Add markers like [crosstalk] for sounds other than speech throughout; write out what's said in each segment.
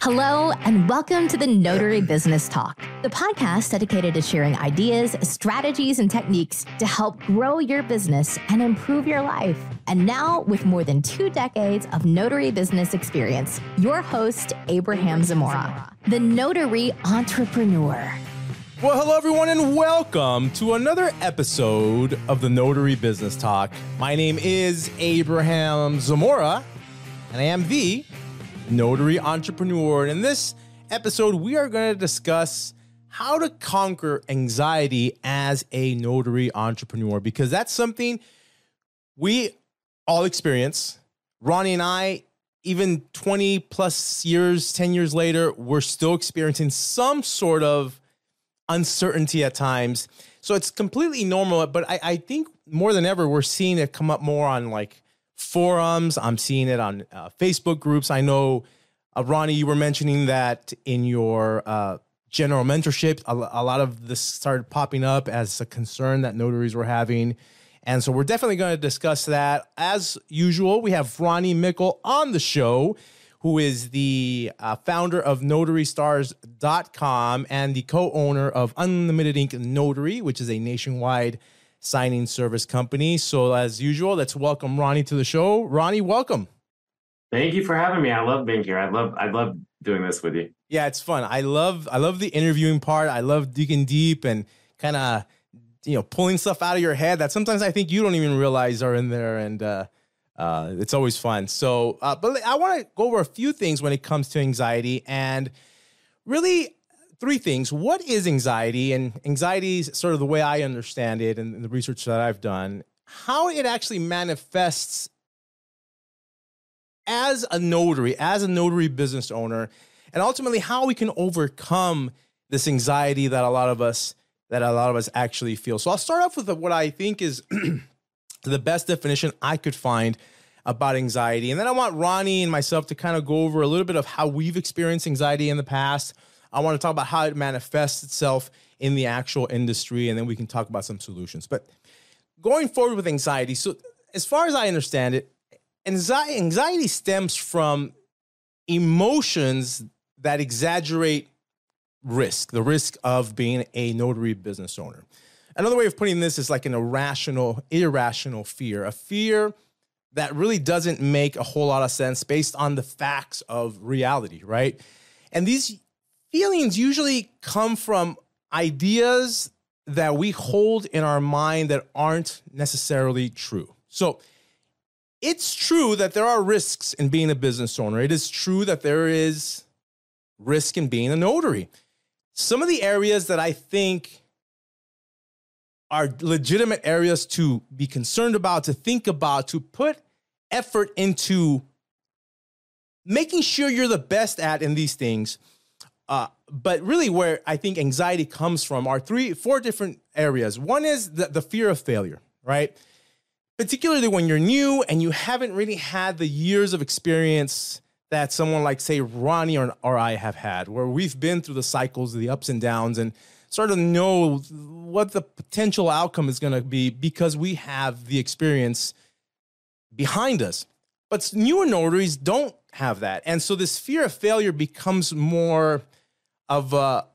Hello, and welcome to the Notary Business Talk, the podcast dedicated to sharing ideas, strategies, and techniques to help grow your business and improve your life. And now, with more than two decades of notary business experience, your host, Abraham Zamora, the notary entrepreneur. Well, hello, everyone, and welcome to another episode of the Notary Business Talk. My name is Abraham Zamora, and I am the notary entrepreneur. And in this episode, we are going to discuss how to conquer anxiety as a notary entrepreneur because that's something we all experience. Ronnie and I, even 20 plus years, 10 years later, we're still experiencing some sort of uncertainty at times. So it's completely normal. But I, I think more than ever, we're seeing it come up more on like forums. I'm seeing it on uh, Facebook groups. I know, uh, Ronnie, you were mentioning that in your uh, general mentorship, a, a, lot of this started popping up as a concern that notaries were having. And so we're definitely going to discuss that. As usual, we have Ronnie Mickle on the show, who is the uh, founder of NotaryStars.com and the co owner of Unlimited Ink Notary, which is a nationwide signing service company. So, as usual, let's welcome Ronnie to the show. Ronnie, welcome. Thank you for having me. I love being here. I love I love doing this with you. Yeah, it's fun. I love I love the interviewing part. I love digging deep and kind of you know pulling stuff out of your head that sometimes I think you don't even realize are in there, and uh, uh, it's always fun. So, uh, but I want to go over a few things when it comes to anxiety and really three things. What is anxiety? And anxiety is sort of the way I understand it and the research that I've done, how it actually manifests as a notary, as a notary business owner, and ultimately how we can overcome this anxiety that a lot of us that a lot of us actually feel. So I'll start off with what I think is [clears throat] the best definition I could find about anxiety. And then I want Ronnie and myself to kind of go over a little bit of how we've experienced anxiety in the past I want to talk about how it manifests itself in the actual industry, and then we can talk about some solutions. But going forward with anxiety, so as far as I understand it, anxiety, stems from emotions that exaggerate risk, the risk of being a notary business owner. Another way of putting this is like an irrational, irrational fear, a fear that really doesn't make a whole lot of sense based on the facts of reality, right? And these feelings usually come from ideas that we hold in our mind that aren't necessarily true. So, it's true that there are risks in being a business owner. It is true that there is risk in being a notary. Some of the areas that I think are legitimate areas to be concerned about, to think about, to put effort into making sure you're the best at in these things uh, but really, where I think anxiety comes from are three, four different areas. One is the, the fear of failure, right? Particularly when you're new and you haven't really had the years of experience that someone like, say, Ronnie or, or I have had, where we've been through the cycles, the ups and downs, and sort of know what the potential outcome is going to be because we have the experience behind us. But newer notaries don't have that. And so this fear of failure becomes more of a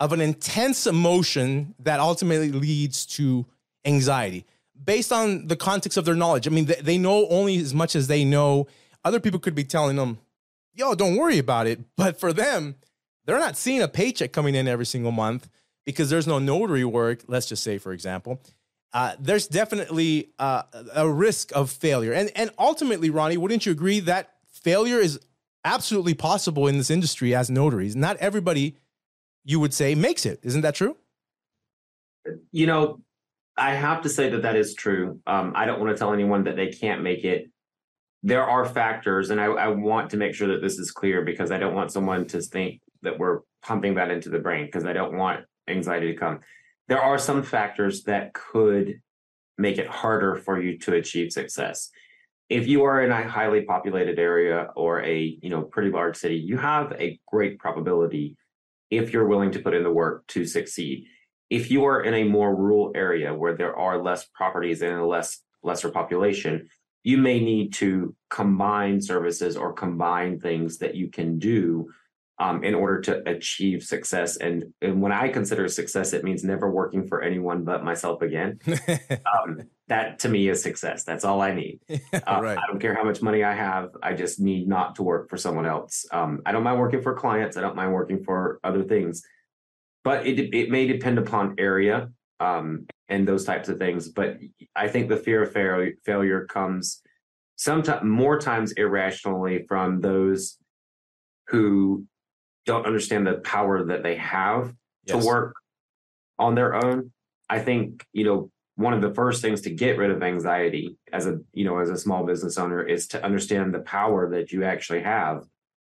of an intense emotion that ultimately leads to anxiety based on the context of their knowledge. I mean, they, they know only as much as they know. Other people could be telling them, yo, don't worry about it. But for them, they're not seeing a paycheck coming in every single month because there's no notary work, let's just say, for example. Uh, there's definitely uh, a risk of failure. And, and ultimately, Ronnie, wouldn't you agree that failure is absolutely possible in this industry as notaries. Not everybody, you would say, makes it. Isn't that true? You know, I have to say that that is true. Um, I don't want to tell anyone that they can't make it. There are factors, and I, I want to make sure that this is clear because I don't want someone to think that we're pumping that into the brain because I don't want anxiety to come. There are some factors that could make it harder for you to achieve success. If you are in a highly populated area or a you know pretty large city you have a great probability if you're willing to put in the work to succeed. If you are in a more rural area where there are less properties and a less lesser population you may need to combine services or combine things that you can do um, in order to achieve success. And, and when I consider success, it means never working for anyone but myself again. [laughs] um, that to me is success. That's all I need. [laughs] Uh, right. I don't care how much money I have. I just need not to work for someone else. Um, I don't mind working for clients. I don't mind working for other things, but it it may depend upon area um, and those types of things. But I think the fear of failure, failure comes sometimes more times irrationally from those who don't understand the power that they have yes. to work on their own. I think, you know, one of the first things to get rid of anxiety as a, you know, as a small business owner is to understand the power that you actually have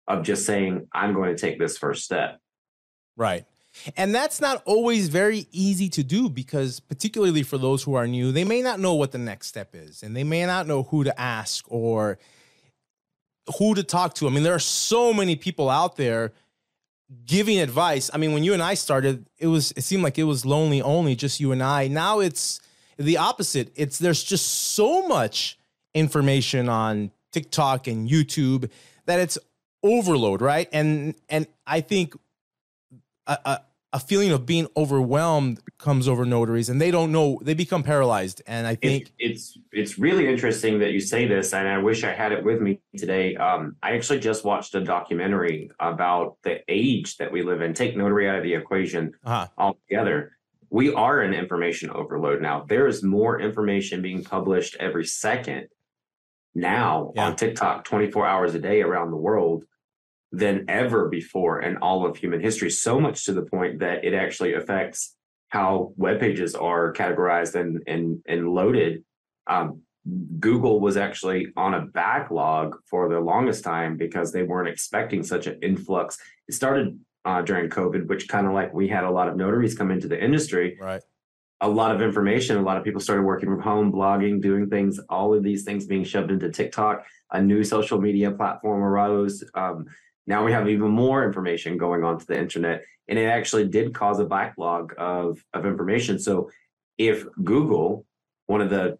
of just saying, I'm going to take this first step. Right. And that's not always very easy to do because, particularly for those who are new, they may not know what the next step is and they may not know who to ask or who to talk to. I mean, there are so many people out there giving advice. I mean, when you and I started, it was it seemed like it was lonely only, just you and I. Now it's the opposite. It's there's just so much information on TikTok and YouTube that it's overload, right? And and I think a, a, a feeling of being overwhelmed comes over notaries and they don't know they become paralyzed. And i think it's it's really interesting that you say this and i wish i had it with me today. Um, i actually just watched a documentary about the age that we live in. Take notary out of the equation uh-huh. altogether. We are in information overload now. There is more information being published every second now yeah. on tiktok 24 hours a day around the world than ever before in all of human history, so much to the point that it actually affects how web pages are categorized and and and loaded. Um, Google was actually on a backlog for the longest time because they weren't expecting such an influx. It started uh, during COVID, which kind of like we had a lot of notaries come into the industry. Right. A lot of information. A lot of people started working from home, blogging, doing things. All of these things being shoved into TikTok. A new social media platform arose. Um, now we have even more information going onto the internet, and it actually did cause a backlog of, of information. So if Google, one of the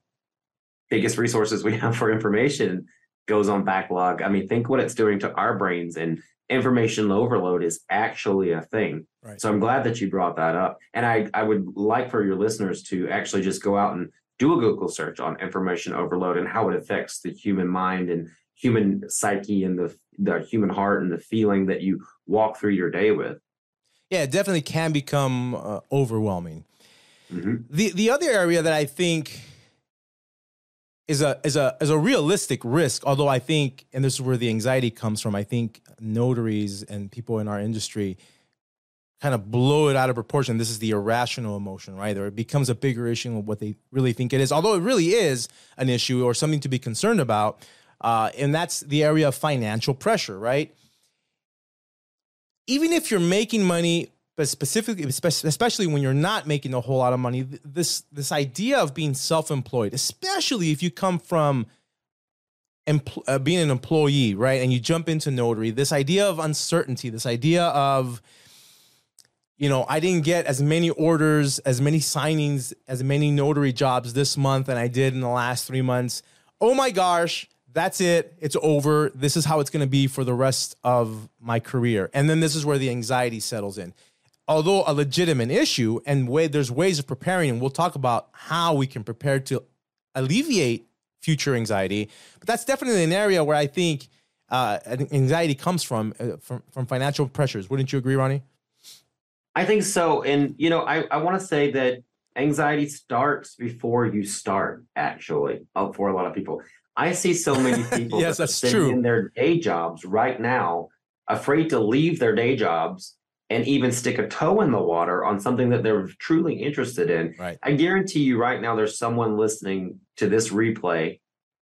biggest resources we [laughs] have for information, goes on backlog, I mean, think what it's doing to our brains and information overload is actually a thing. Right. So I'm glad that you brought that up. And I, I would like for your listeners to actually just go out and do a Google search on information overload and how it affects the human mind and human psyche and the the human heart and the feeling that you walk through your day with. Yeah, it definitely can become uh, overwhelming. Mm-hmm. The the other area that I think is a is a is a realistic risk, although I think, and this is where the anxiety comes from. I think notaries and people in our industry kind of blow it out of proportion. This is the irrational emotion, right? Or it becomes a bigger issue of what they really think it is, although it really is an issue or something to be concerned about. Uh, and that's the area of financial pressure, right? Even if you're making money, but specifically, especially when you're not making a whole lot of money, this this idea of being self-employed, especially if you come from empl- uh, being an employee, right, and you jump into notary, this idea of uncertainty, this idea of you know, I didn't get as many orders, as many signings, as many notary jobs this month than I did in the last three months. Oh my gosh, that's it. It's over. This is how it's going to be for the rest of my career. And then this is where the anxiety settles in. Although a legitimate issue, and way there's ways of preparing, and we'll talk about how we can prepare to alleviate future anxiety. But that's definitely an area where I think uh, anxiety comes from, uh, from from financial pressures. Wouldn't you agree, Ronnie? I think so. And you know, I, I want to say that anxiety starts before you start. Actually, uh, for a lot of people, I see so many [laughs] people yes, that's true. in their day jobs right now, afraid to leave their day jobs and even stick a toe in the water on something that they're truly interested in. Right. I guarantee you right now there's someone listening to this replay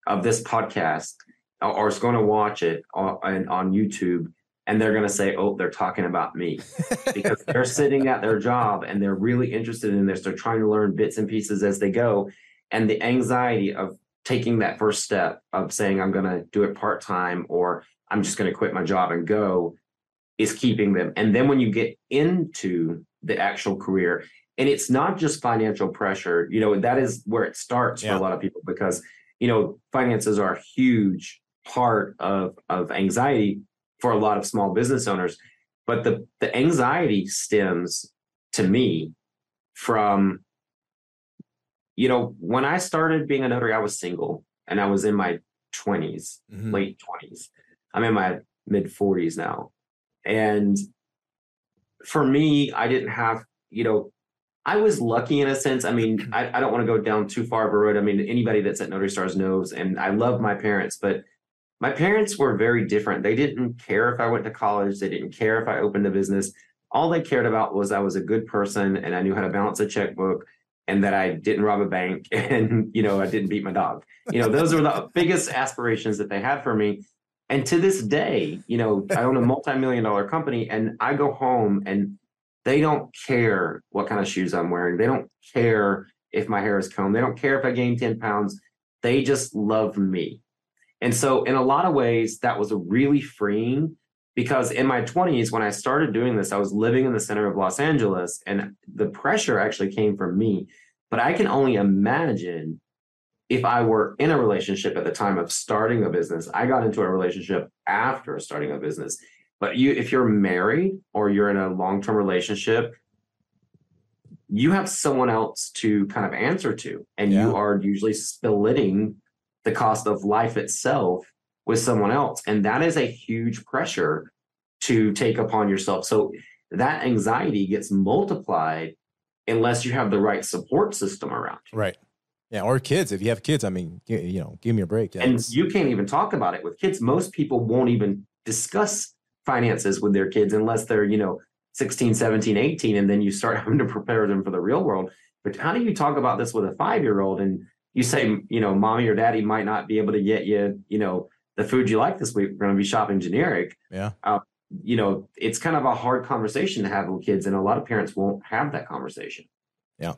of this podcast or is going to watch it on, on YouTube and they're going to say, "Oh, they're talking about me," [laughs] because they're sitting at their job and they're really interested in this. They're trying to learn bits and pieces as they go, and the anxiety of taking that first step of saying I'm going to do it part time or I'm just going to quit my job and go is keeping them. And then when you get into the actual career, and it's not just financial pressure, you know, that is where it starts yeah. for a lot of people because you know, finances are a huge part of of anxiety for a lot of small business owners. But the the anxiety stems to me from you know, when I started being a notary, I was single and I was in my 20s, mm-hmm. late 20s. I'm in my mid 40s now. And for me, I didn't have, you know, I was lucky in a sense. I mean, I, I don't want to go down too far of a road. I mean, anybody that's at Notary Stars knows, and I love my parents, but my parents were very different. They didn't care if I went to college, they didn't care if I opened a business. All they cared about was I was a good person and I knew how to balance a checkbook and that I didn't rob a bank [laughs] and you know I didn't beat my dog. You know, those are the [laughs] biggest aspirations that they had for me. And to this day, you know, I own a [laughs] multi-million dollar company and I go home and they don't care what kind of shoes I'm wearing. They don't care if my hair is combed. They don't care if I gain 10 pounds. They just love me. And so in a lot of ways that was a really freeing because in my 20s when i started doing this i was living in the center of los angeles and the pressure actually came from me but i can only imagine if i were in a relationship at the time of starting a business i got into a relationship after starting a business but you if you're married or you're in a long-term relationship you have someone else to kind of answer to and yeah. you are usually splitting the cost of life itself with someone else. And that is a huge pressure to take upon yourself. So that anxiety gets multiplied unless you have the right support system around you. Right. Yeah, or kids. If you have kids, I mean, you know, give me a break. Yeah, and you can't even talk about it with kids. Most people won't even discuss finances with their kids unless they're, you know, 16, 17, 18, and then you start [laughs] having to prepare them for the real world. But how do you talk about this with a five year old and you say, you know, mommy or daddy might not be able to get you, you know, the food you like this week, we're going to be shopping generic. Yeah. Uh, you know, it's kind of a hard conversation to have with kids, and a lot of parents won't have that conversation. Yeah.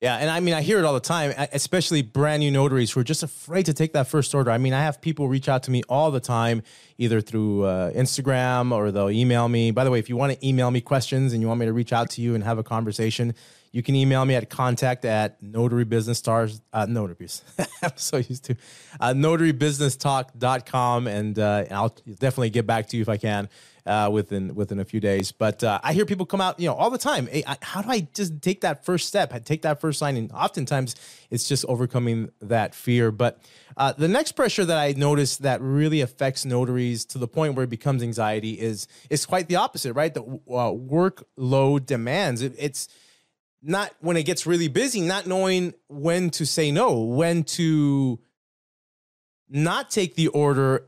Yeah, and I mean, I hear it all the time, especially brand new notaries who are just afraid to take that first order. I mean, I have people reach out to me all the time, either through uh, Instagram or they'll email me. By the way, if you want to email me questions and you want me to reach out to you and have a conversation, you can email me at contact at notary business stars, uh, notaries. [laughs] I'm so used to uh, notarybusinesstalk.com. And, uh, and I'll definitely get back to you if I can uh, within within a few days. But uh, I hear people come out, you know, all the time. Hey, I, how do I just take that first step? I take that first sign, and oftentimes it's just overcoming that fear. But uh, the next pressure that I notice that really affects notaries to the point where it becomes anxiety is is quite the opposite, right? The uh, workload demands. It, it's not when it gets really busy, not knowing when to say no, when to not take the order,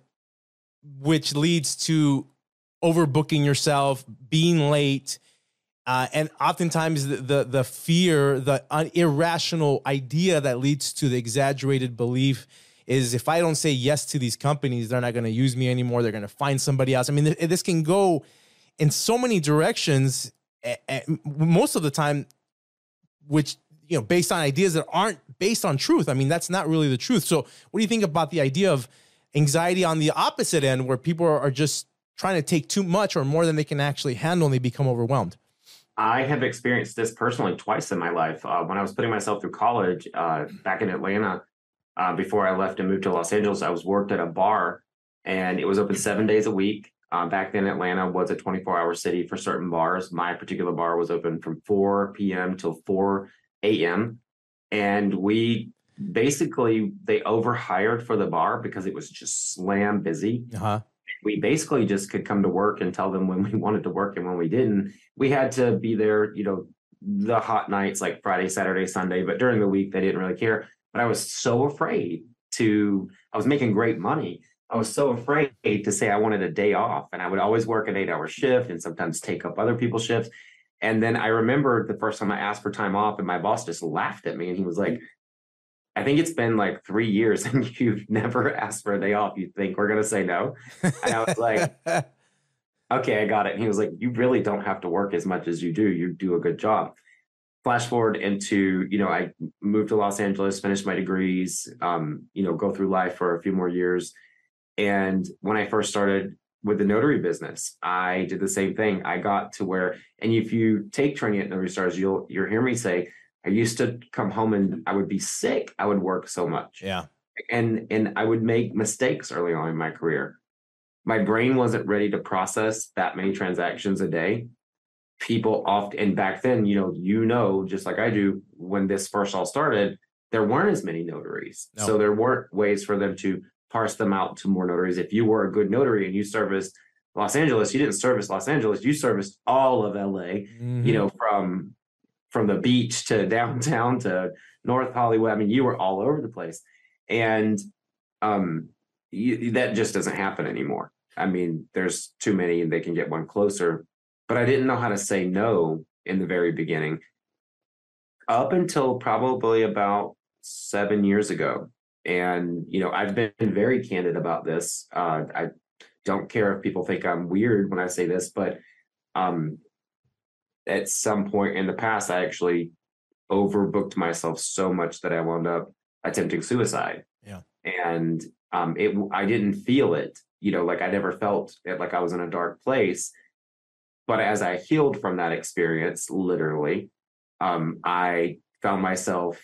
which leads to overbooking yourself, being late, uh, and oftentimes the, the, the fear, the un- irrational idea that leads to the exaggerated belief is if I don't say yes to these companies, they're not going to use me anymore. They're going to find somebody else. I mean, this can go in so many directions. Most of the time, which you know based on ideas that aren't based on truth. I mean that's not really the truth. So what do you think about the idea of anxiety on the opposite end where people are just trying to take too much or more than they can actually handle and they become overwhelmed? I have experienced this personally twice in my life. Uh, when i was putting myself through college uh, back in atlanta uh, before i left and moved to los angeles i was worked at a bar and it was open seven days a week uh, back then, Atlanta was a 24 hour city for certain bars. My particular bar was open from 4 p.m. till 4 a.m. And we basically, they overhired for the bar because it was just slam busy. Uh-huh. We basically just could come to work and tell them when we [laughs] wanted to work and when we didn't. We had to be there, you know, the hot nights like Friday, Saturday, Sunday, but during the week, they didn't really care. But I was so afraid to, I was making great money I was so afraid to say I wanted a day off, and I would always work an eight hour shift and sometimes take up other people's shifts. And then I remember the first time I asked for time off, and my boss just laughed at me, and he was like, I think it's been like three years [laughs] and you've never asked for a day off. You think we're going to say no? And I was like, okay, I got it. And he was like, you really don't have to work as much as you do. You do a good job. Flash forward into, you know, I moved to Los Angeles, finished my degrees, um, you know, go through life for a few more years. And when I first started with the notary business, I did the same thing. I got to where, and if you take training at Notary Stars, you'll you'll hear me say, I used to come home and I would be sick. I would work so much. Yeah. And and I would make mistakes early on in my career. My brain wasn't ready to process that many transactions a day. People often and back then, you know, you know, just like I do, when this first all started, there weren't as many notaries. No. So there weren't ways for them to parse them out to more notaries. If you were a good notary and you serviced Los Angeles, you didn't service Los Angeles, you serviced all of LA, Mhm. you know, from from the beach to [laughs] downtown to North Hollywood. I mean, you were all over the place. And um you, that just doesn't happen anymore. I mean, there's too many and they can get one closer. But I didn't know how to say no in the very beginning. Up until probably about seven years ago. And, you know, I've been very candid about this. Uh, I don't care if people think I'm weird when I say this, but um, at some point in the past, I actually overbooked myself so much that I wound up attempting suicide. Yeah. And um, it, I didn't feel it, you know, like I never felt it like I was in a dark place. But as I healed from that experience, literally, um, I found myself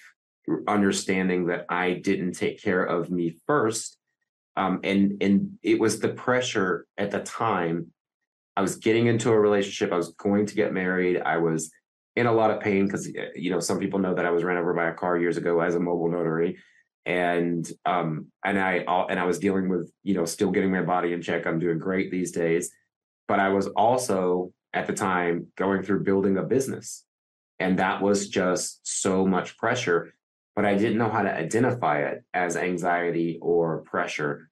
understanding that I didn't take care of me first. Um, and and it was the pressure at the time. I was getting into a relationship. I was going to get married. I was in a lot of pain because you know some people know that I was ran over by a car years ago as a mobile notary, and um and I and I was dealing with you know still getting my body in check. I'm doing great these days, but I was also at the time going through building a business, and that was just so much pressure but I didn't know how to identify it as anxiety or pressure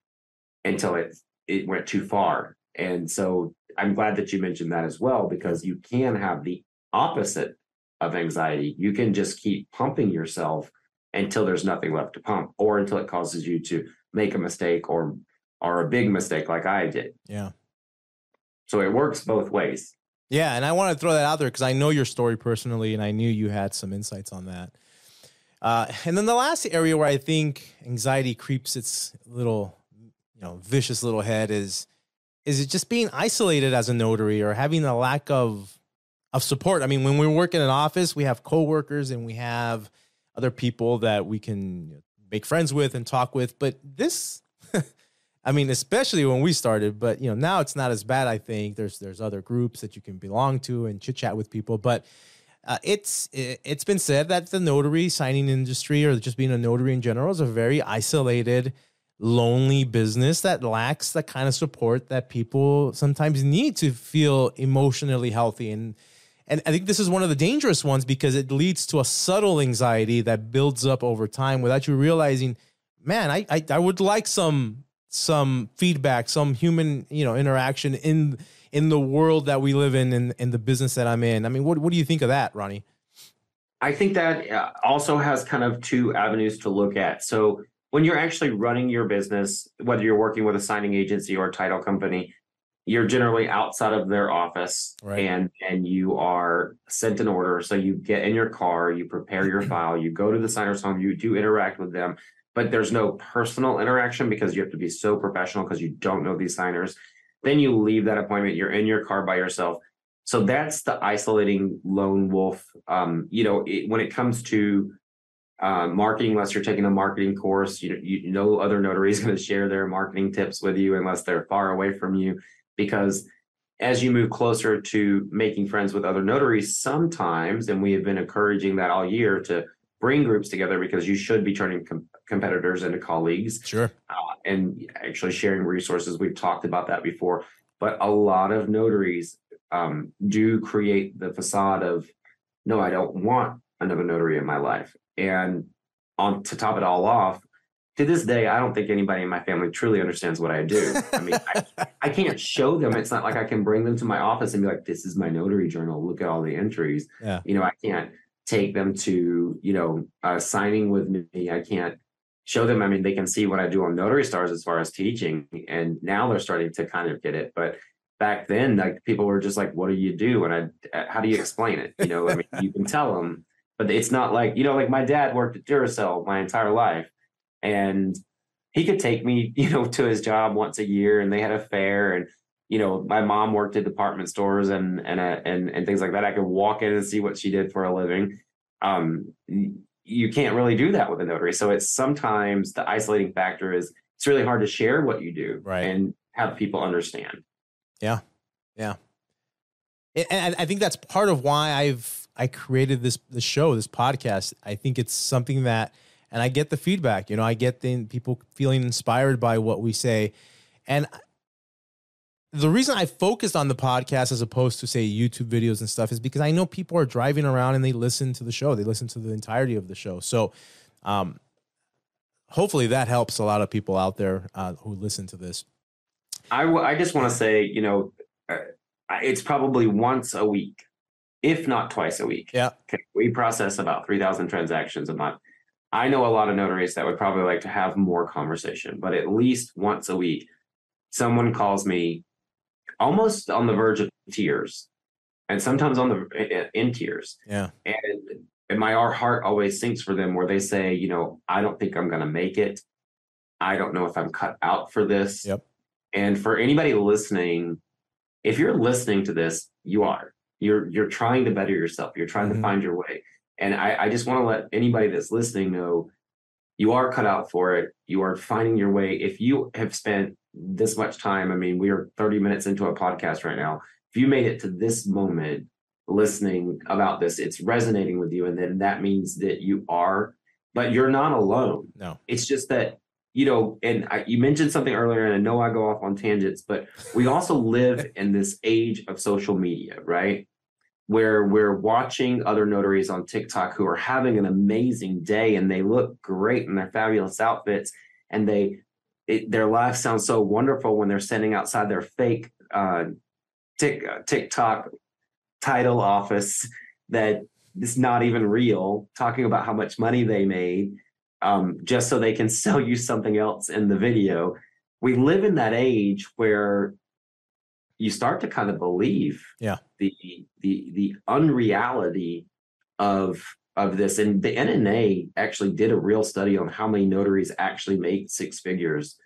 until it it went too far. And so I'm glad that you mentioned that as well because you can have the opposite of anxiety. You can just keep pumping yourself until there's nothing left to pump or until it causes you to make a mistake or or a big mistake like I did. Yeah. So it works both ways. Yeah, and I want to throw that out there because I know your story personally, and I knew you had some insights on that. Uh, and then the last area where I think anxiety creeps its little, you know, vicious little head is is it just being isolated as a notary or having a lack of of support. I mean, when we work in an office, we have coworkers and we have other people that we can make friends with and talk with. But this, [laughs] I mean, especially when we started, but you know, now it's not as bad. I think there's there's other groups that you can belong to and chit chat with people, but uh, it's it, it's been said that the notary signing industry or just being a notary in general is a very isolated lonely business that lacks the kind of support that people sometimes need to feel emotionally healthy. And and I think this is one of the dangerous ones because it leads to a subtle anxiety that builds up over time without you realizing man I I, I would like some some feedback some human you know interaction in in the world that we live in and in, the business that I'm in. I mean, what what do you think of that, Ronnie? I think that uh, also has kind of two avenues to look at. So when you're actually running your business, whether you're working with a signing agency or a title company, you're generally outside of their office Right. and and you are sent an order. So you get in your car, you prepare your [clears throat] file, you go to the signer's home, you do interact with them, but there's no personal interaction because you have to be so professional because you don't know these signers. Then you leave that appointment, you're in your car by yourself. So that's the isolating lone wolf. Um, you know, it, when it comes to uh, marketing, unless you're taking a marketing course, you you no other notary is going to share their marketing tips with you unless they're far away from you. Because as you move closer to making friends with other notaries, sometimes, and we have been encouraging that all year to bring groups together because you should be turning com- competitors into colleagues Sure. uh, and actually sharing resources. We've talked about that before, but a lot of notaries um, do create the facade of, no, I don't want another notary in my life. And on to top it all off, to this day, I don't think anybody in my family truly understands what I do. I mean, I, I can't show them. It's not like I can bring them to my office and be like, this is my notary journal. Look at all the entries. Yeah. You know, I can't take them to, you know, uh, signing with me. I can't show them. I mean, they can see what I do on Notary Stars as far as teaching, and now they're starting to kind of get it. But back then, like people were just like, "What do you do?" And I, uh, how do you explain it? You know, I mean, you can tell them, but it's not like you know, like my dad worked at Duracell my entire life, and he could take me, [laughs] you know, to his job once a year, and they had a fair, and you know, my mom worked at department stores and and uh, and and things like that. I could walk in and see what she did for a living. Um, you can't really do that with a notary. So it's sometimes the isolating factor is it's really hard to share what you do right. and have people understand. Yeah. Yeah. And I think that's part of why I've I created this the show, this podcast. I think it's something that and I get the feedback, you know, I get the people feeling inspired by what we say. And the reason I focused on the podcast as opposed to say YouTube videos and stuff is because I know people are driving around and they listen to the show. They listen to the entirety of the show. So, um, hopefully that helps a lot of people out there uh, who listen to this. I, w- I just want to say, you know, uh, it's probably once a week, if not twice a week. Yeah. Okay. We process about 3,000 transactions a month. I know a lot of notaries that would probably like to have more conversation, but at least once a week, someone calls me almost on the verge of tears and sometimes on the in tears. Yeah. And, and my our heart always sinks for them where they say, you know, I don't think I'm going to make it. I don't know if I'm cut out for this. Yep. And for anybody listening, if you're listening to this, you are. You're you're trying to better yourself. You're trying mm-hmm. to find your way. And I, I just want to let anybody that's listening know you are cut out for it. You are finding your way. If you have spent this much time. I mean, we are 30 minutes into a podcast right now. If you made it to this moment listening about this, it's resonating with you. And then that means that you are, but you're not alone. No. It's just that, you know, and I, you mentioned something earlier, and I know I go off on tangents, but we also live in this age of social media, right? Where we're watching other notaries on TikTok who are having an amazing day and they look great in their fabulous outfits and they it, their life sounds so wonderful when they're standing outside their fake uh, tick, uh, TikTok title office that is not even real, talking about how much money they made um, just so they can [laughs] sell you something else in the video. We live in that age where you start to kind of believe yeah. the the the unreality of of this. And the NNA actually did a real study on how many notaries actually make six figures.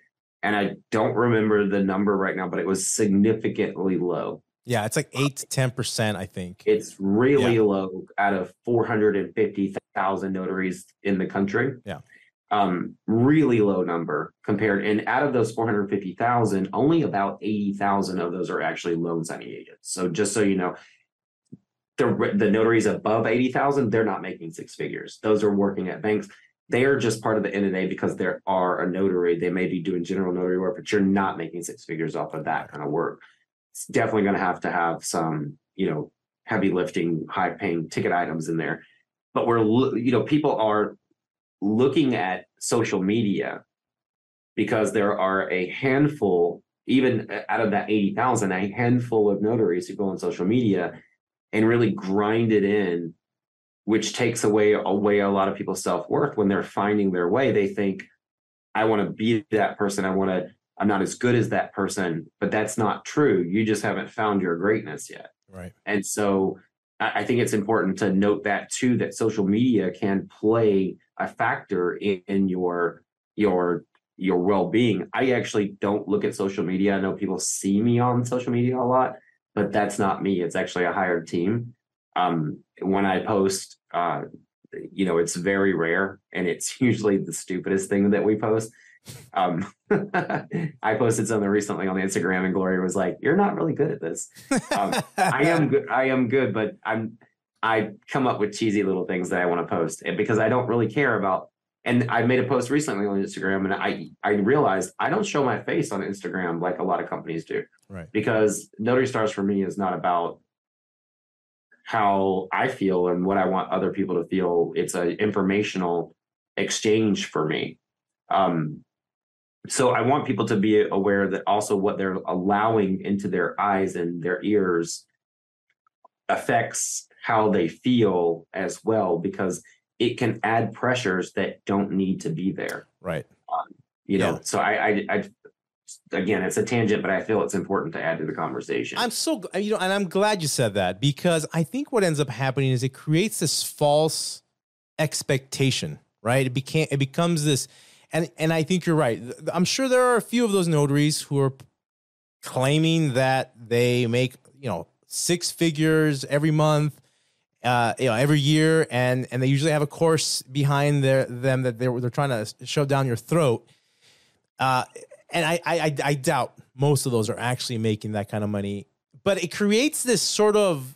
And I don't remember the number right now, but it was significantly low. Yeah, it's like eight to ten percent, I think. It's really yeah. low out of four hundred and fifty thousand notaries in the country. Yeah. Um, really low number compared. And out of those 450,000, only about 80,000 of those are actually loan signing agents. So just so you know, the the notaries above 80,000, they're not making six figures. Those are working at banks. They are just part of the NNA because there are a notary. They may be doing general notary work, but you're not making six figures off of that kind of work. It's definitely going to have to have some, you know, heavy lifting, high paying ticket items in there. But we're, you know, people are looking at social media because there are a handful, even uh, out of that 80,000, a handful of notaries who go on social media and really grind it in, which takes away away a lot of people's self worth when they're finding their way. They think, I want to be that person. I want to. I'm not as good as that person, but that's not true. You just haven't found your greatness yet. Right. And so I think it's important to note that too that social media can play a factor in, in your your your well-being. I actually don't look at social media. I know people see me on social media a lot, but that's not me. It's actually a hired team. Um, when I post, uh, you know, it's very rare and it's [laughs] usually the stupidest thing that we post. Um, [laughs] I posted something recently on Instagram and Gloria was like, you're not really good at this. Um, I am [laughs] good. I am good, but I'm, I come up with cheesy little things that I want to post because I don't really care about and I made a post recently on Instagram, and I I realized I don't show my face on Instagram like a lot of companies do, right? Because Notary Stars for me is not about how I feel and what I want other people to feel. It's an informational exchange for me. Um, so I want people to be aware that also what they're allowing into their eyes and their ears affects how they feel as well, because it can add pressures that don't need to be there. Right. Um, you yeah. know, so I, I, I, again, it's a tangent, but I feel it's important to add to the conversation. I'm so, you know, and I'm glad you said that because I think what ends up happening is it creates this false expectation, right? It became, it becomes this, and and I think you're right. I'm sure there are a few of those notaries who are claiming that they make, you know, six figures every month uh, you know, every year, and and they usually have a course behind their them that they're they're trying to shove down your throat. Uh, and I, I I doubt most of those are actually making that kind of money, but it creates this sort of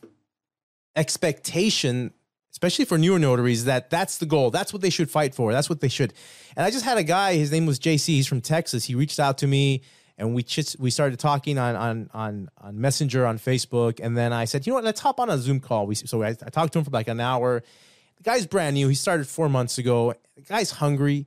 expectation especially for newer notaries, that that's the goal. That's what they should fight for. That's what they should. And I just had a guy. His name was JC. He's from Texas. He reached out to me, and we just we started talking on on on on Messenger on Facebook. And then I said, you know what? Let's hop on a Zoom call. We so I, I talked to him for like an hour. The guy's brand new. He started four months ago. The guy's hungry.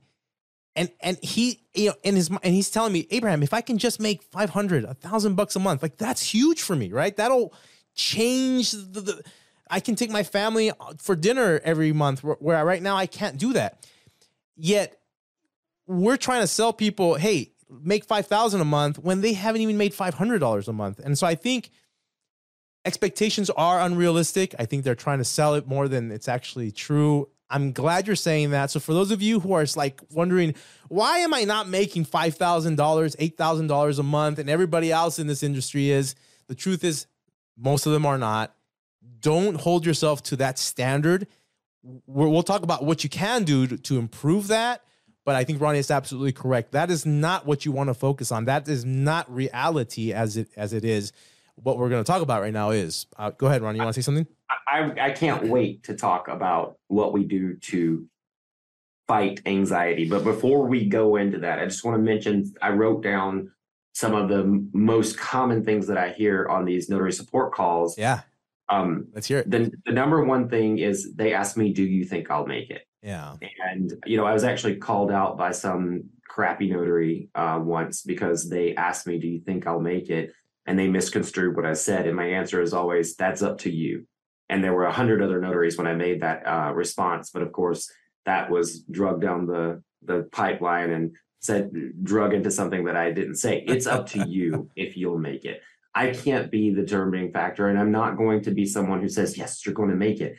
And and he you know in his and he's telling me Abraham if I can just make 500 a thousand bucks a month like that's huge for me right that'll change the, the I can take my family uh, for dinner every month where right now I can't do that. Yet we're trying to sell people, hey, make 5000 a month when they haven't even made $500 a month. And so I think expectations are unrealistic. I think they're trying to sell it more than it's actually true. I'm glad you're saying that. So for those of you who are like wondering, why am I not making $5,000, $8,000 a month and everybody else in this industry is? The truth is most of them are not don't hold yourself to that standard. we will talk about what you can do to improve that. But I think Ronnie is absolutely correct. That is not what you want to focus on. That is not reality as it as it is. What we're going to talk about right now is. Uh, go ahead, Ronnie. You want to say something? I, I can't wait to talk about what we do to fight anxiety. But before we go into that, I just want to mention I wrote down some of the most common things that I hear on these notary support calls. Yeah. Um, Let's hear it. The, the number one thing is they ask me, "Do you think I'll make it?" Yeah. And you know, I was actually called out by some crappy notary uh, once because they asked me, "Do you think I'll make it?" And they misconstrued what I said, and my answer is always, "That's up to you." And there were a hundred other notaries when I made that uh, response, but of course, that was drugged down the the pipeline and said drug into something that I didn't say. It's up to you [laughs] if you'll make it. I can't be the determining factor, and I'm not going to be someone who says, Yes, you're going to make it.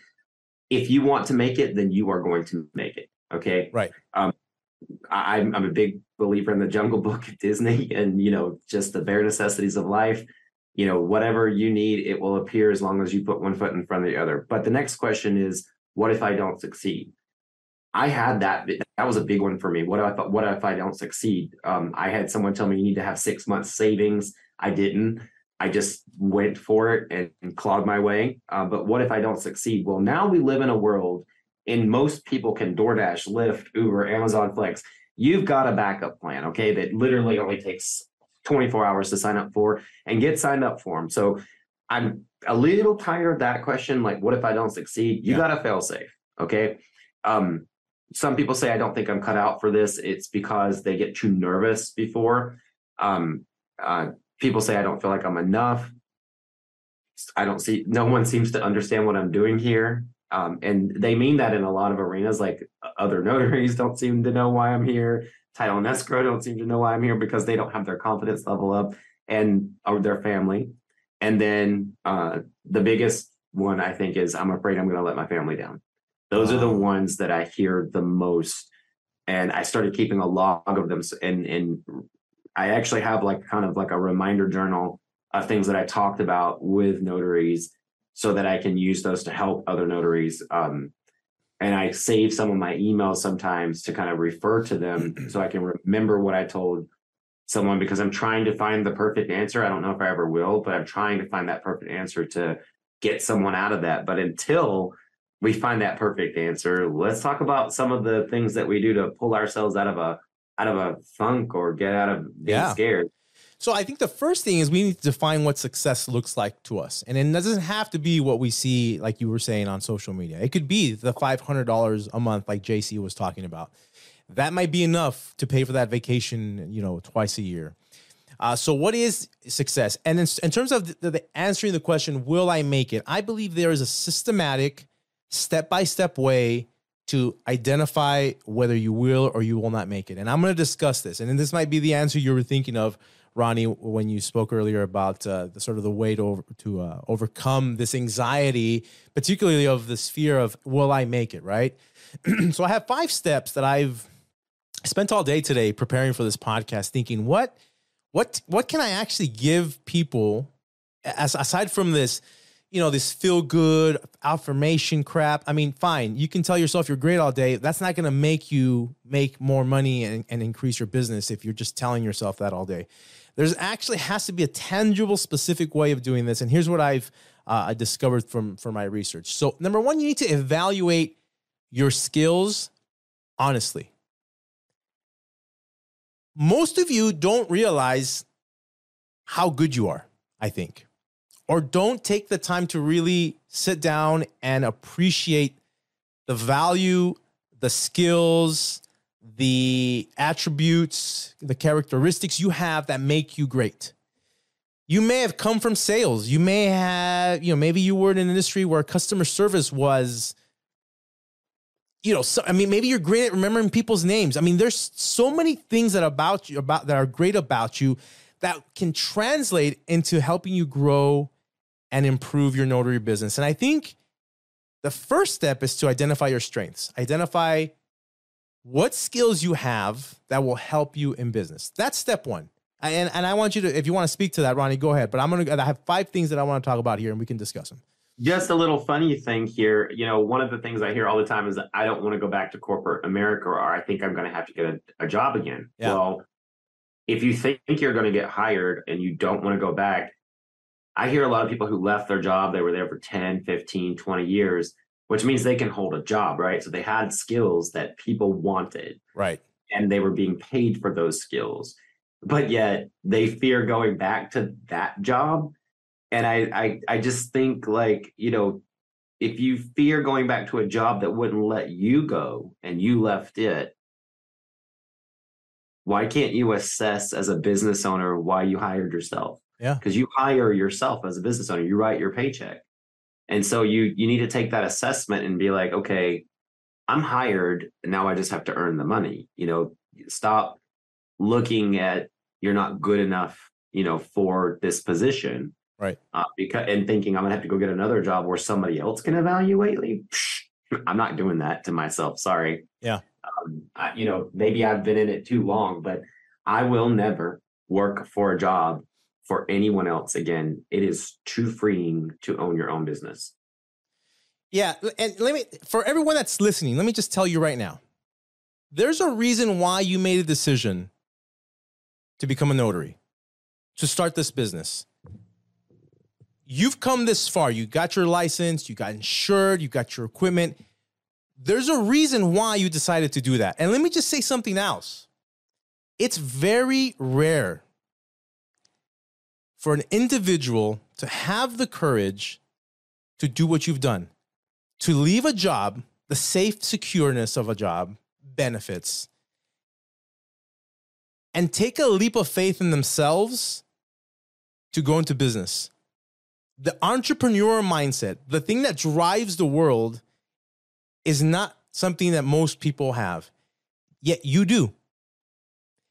If you want to make it, then you are going to make it. Okay. Right. Um, I, I'm, I'm a big believer in the Jungle [laughs] Book at Disney and, you know, just the bare necessities of life. You know, whatever you need, it will appear as long as you put one foot in front of the other. But the next question is, what if I don't succeed? I had that. That was a big one for me. What if I, what if I don't succeed? Um, I had someone tell me you need to have six months savings. I didn't. I just went for it and, and clawed my way. Uh, but what if I don't succeed? Well, now we live in a world, and most people can DoorDash, Lyft, Uber, Amazon Flex. You've got a backup plan, okay, that literally only takes 24 hours to sign up for and get signed up for them. So I'm a little tired of that question. Like, what if I don't succeed? You yeah. got to fail safe, okay? Um, some people say I don't think I'm cut out for this. It's because they get too nervous before. Um, uh, people say I don't feel like I'm enough. I don't see no one seems to understand what I'm doing here. Um, and they mean that in a lot of arenas, like other notaries [laughs] don't seem to know why I'm here. Title and escrow don't seem to know why I'm here because they don't have their confidence level up and or their family. And then uh, the biggest one I think is I'm afraid I'm going to let my family down. Those wow. are the ones that I hear the most. And I started keeping a log of them and, and I actually have like kind of like a reminder journal of things that I talked about with notaries so that I can use those to help other notaries. Um, and I save some of my emails sometimes to kind of refer to them [clears throat] so I can remember what I told someone because I'm trying to find the perfect answer. I don't know if I ever will, but I'm trying to find that perfect answer to get someone out of that. But until we find that perfect answer, let's talk about some of the things that we do to pull ourselves out of a out of a funk or get out of being yeah. scared. So I think the first thing is we need to define what success looks like to us. And it doesn't have to be what we see, like you were saying on social media. It could be the $500 a month, like JC was talking about. That might be enough to pay for that vacation, you know, twice a year. Uh, so what is success? And in, in terms of the, the answering the question, will I make it? I believe there is a systematic, step-by-step way to identify whether you will or you will not make it. And I'm going to discuss this. And this might be the answer you were thinking of, Ronnie, when you spoke earlier about uh, the sort of the way to, over, to uh, overcome this anxiety, particularly of this fear of will I make it, right? [clears throat] so I have five steps that I've spent all day today preparing for this podcast, thinking what what what can I actually give people as, aside from this you know, this feel good affirmation crap. I mean, fine, you can tell yourself you're great all day. That's not going to make you make more money and, and increase your business if you're just telling yourself that all day. There's actually has to be a tangible, specific way of doing this. And here's what I've uh, discovered from from my research. So, number one, you need to evaluate your skills honestly. Most of you don't realize how good you are, I think, or don't take the time to really sit down and appreciate the value, the skills, the attributes, the characteristics you have that make you great. You may have come from sales. You may have, you know, maybe you were in an industry where customer service was, you know, so, I mean, maybe you're great at remembering people's names. I mean, there's so many things that about you about that are great about you that can translate into helping you grow and improve your notary business. And I think the first step is to identify your strengths. Identify what skills you have that will help you in business. That's step one. And, and I want you to, if you want to speak to that, Ronnie, go ahead. But I'm going to, I have five things that I want to talk about here and we can discuss them. Just a little funny thing here. You know, one of the things I hear all the time is that I don't want to go back to corporate America or I think I'm going to have to get a, a job again. Yeah. Well, if you think you're going to get hired and you don't want to go back, I hear a lot of people who left their job, they were there for 10, 15, 20 years which means they can hold a job, right? So they had skills that people wanted. Right. And they were being paid for those skills. But yet they fear going back to that job. And I I I just think like, you know, if you fear going back to a job that wouldn't let you go and you left it, why can't you assess as a business owner why you hired yourself? Yeah. Because you hire yourself as a business owner, you write your paycheck. And so you you need to take that assessment and be like, okay, I'm hired, now I just have to earn the money. You know, stop looking at you're not good enough, you know, for this position. Right. Uh, because and thinking I'm gonna have to go get another job where somebody else can evaluate me. I'm not doing that to myself. Sorry. Yeah. Um, I, you know, maybe I've been in it too long, but I will never work for a job for anyone else. Again, it is too freeing to own your own business. Yeah, and let me for everyone that's listening, let me just tell you right now. There's a reason why you made a decision to become a notary, to start this business. You've come this far. You got your license, you got insured, you got your equipment. There's a reason why you decided to do that. And let me just say something else. It's very rare for an individual to have the courage to do what you've done, to leave a job, the safe secureness of a job, benefits, and take a leap of faith in themselves to go into business. The entrepreneur mindset, the thing that drives the world, is not something that most people have. Yet you do.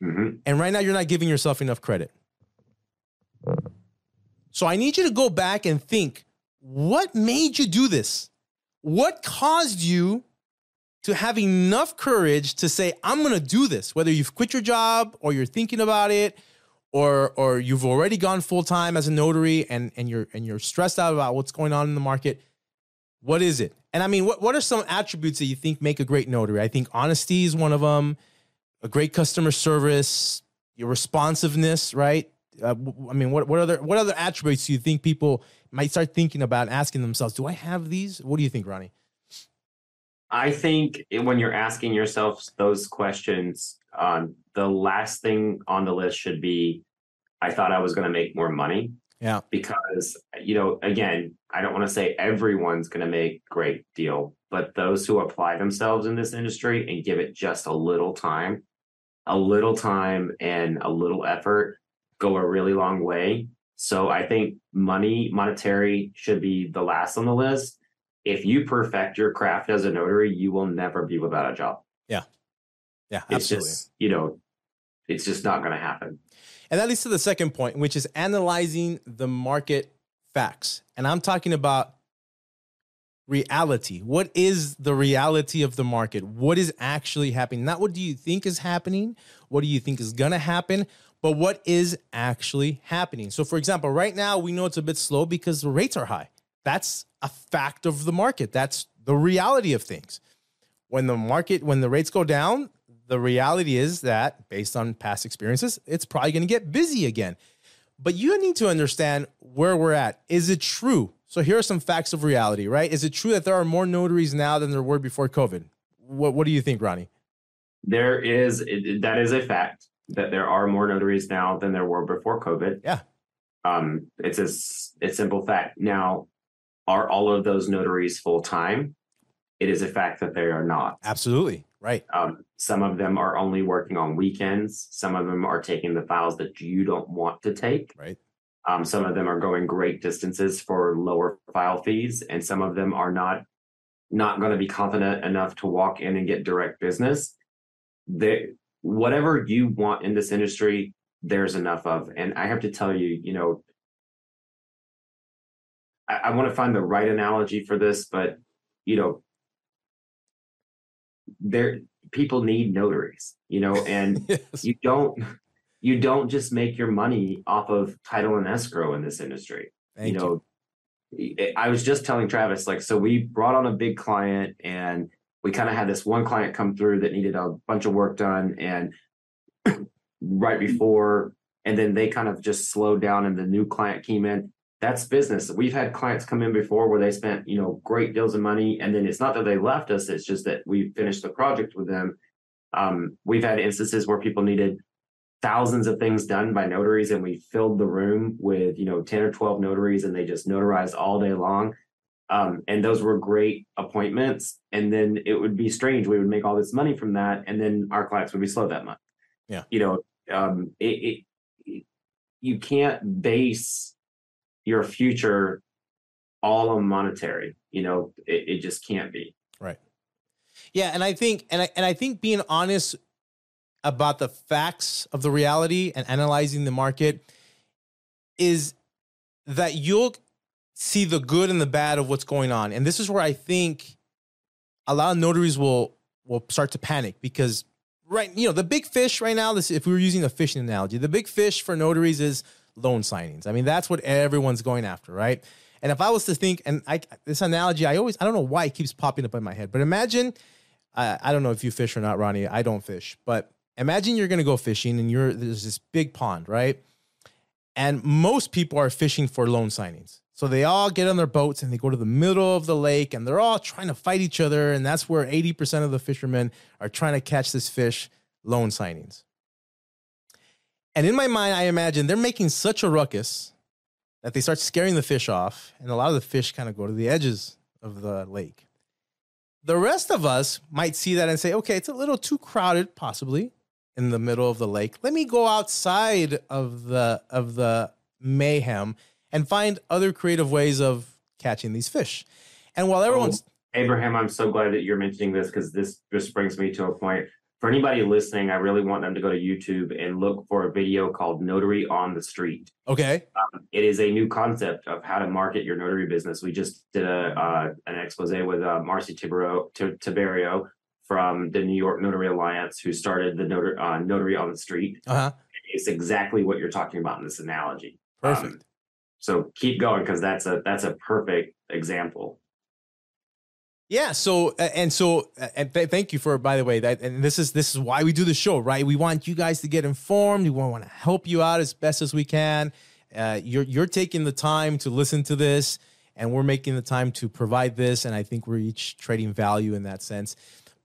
Mm-hmm. And right now, you're not giving yourself enough credit. So I need you to go back and think what made you do this? What caused you to have enough courage to say, I'm going to do this, whether you've quit your job or you're thinking about it or or you've already gone full time as a notary and and you're and you're stressed out about what's going on in the market. What is it? And I mean, what what are some attributes that you think make a great notary? I think honesty is one of them, a great customer service, your responsiveness, right? Uh, I mean, what what other what other attributes do you think people might start thinking about asking themselves? Do I have these? What do you think, Ronnie? I think when you're asking yourself those questions, um, the last thing on the list should be, I thought I was going to make more money. Yeah. Because, you know, again, I don't want to say everyone's going to make great deal, but those who apply themselves in this industry and give it just a little time, a little time and a little effort go a really long way. So I think money, monetary should be the last on the list. If you perfect your craft as a notary, you will never be without a job. Yeah. Yeah, it's absolutely. Just, you know, it's just not going to happen. And that leads to the second point, which is analyzing the market facts. And I'm talking about reality. What is the reality of the market? What is actually happening? Not what do you think is happening? What do you think is going to happen? But what is actually happening. So, for example, right now we know it's a bit slow because the rates are high. that's a fact of the market. That's the reality of things. When the market, when the rates go down, the reality is that based on past experiences, it's probably going to get busy again. But you need to understand where we're at. Is it true? So here are some facts of reality, right? Is it true that there are more notaries now than there were before COVID? What What do you think, Ronnie? There is that is a fact that there are more notaries now than there were before COVID. Yeah. Um, it's a it's simple fact. Now, are all of those notaries full time? It is a fact that they are not. Absolutely. Right. Um, some of them are only working on weekends. Some of them are taking the files that you don't want to take. Right. Um, some of them are going great distances for lower file fees, and some of them are not not going to be confident enough to walk in and get direct business. They, whatever you want in this industry, there's enough of. And I have to tell you, you know, I, I want to find the right analogy for this, but you know, there people need notaries, you know, and [laughs] yes. you don't you don't just make your money off of title and escrow in this industry. Thank you know, you. I was just telling Travis, like, so we brought on a big client and we kind of had this one client come through that needed a bunch of work done and [clears throat] right before and then they kind of just slowed down and the new client came in. That's business. We've had clients come in before where they spent you know great deals of money and then it's not that they left us it's just that we finished the project with them. Um, we've had instances where people needed thousands of things done by notaries and we filled the room with you know 10 or 12 notaries and they just notarized all day long um, and those were great appointments. And then it would be strange we would make all this money from that and then our clients would be slow that month. Yeah. You know um, it, it you can't base your future all on monetary you know it, it just can't be. Right. Yeah and i think and i and i think being honest about the facts of the reality and analyzing the market is that you'll see the good and the bad of what's going on. And this is where I think a lot of notaries will will start to panic because right, you know, the big fish right now, this if we were using a fishing analogy, the big fish for notaries is loan signings. I mean, that's what everyone's going after, right? And if I was to think, and I this analogy, I always I don't know why it keeps popping up in my head, but imagine, uh, I don't know if you fish or not, Ronnie. I don't fish, but imagine you're going to go fishing and you're there's this big pond, right? And most people are fishing for loan signings. So they all get on their boats and they go to the middle of the lake and they're all trying to fight each other. And that's where 80% of the fishermen are trying to catch this fish, loan signings. And in my mind, I imagine they're making such a ruckus that they start scaring the fish off. And a lot of the fish kind of go to the edges of the lake. The rest of us might see that and say, okay, it's a little too crowded, possibly in the middle of the lake. Let me go outside of the of the mayhem and find other creative ways of catching these fish. And while everyone's oh, Abraham, I'm so glad that you're mentioning this because this just brings me to a point. For anybody listening, I really want them to go to YouTube and look for a video called Notary on the Street. Okay. Um, it is a new concept of how to market your notary business. We just did a uh, an expose with uh, Marcy Tiberio, Tiberio from the New York Notary Alliance, who started the notary, uh, notary on the street. Uh-huh. It's exactly what you're talking about in this analogy. Perfect. Um, so keep going because that's a that's a perfect example. Yeah. So and so and th- thank you for by the way that and this is this is why we do the show, right? We want you guys to get informed. We want to help you out as best as we can. Uh, you're you're taking the time to listen to this, and we're making the time to provide this, and I think we're each trading value in that sense.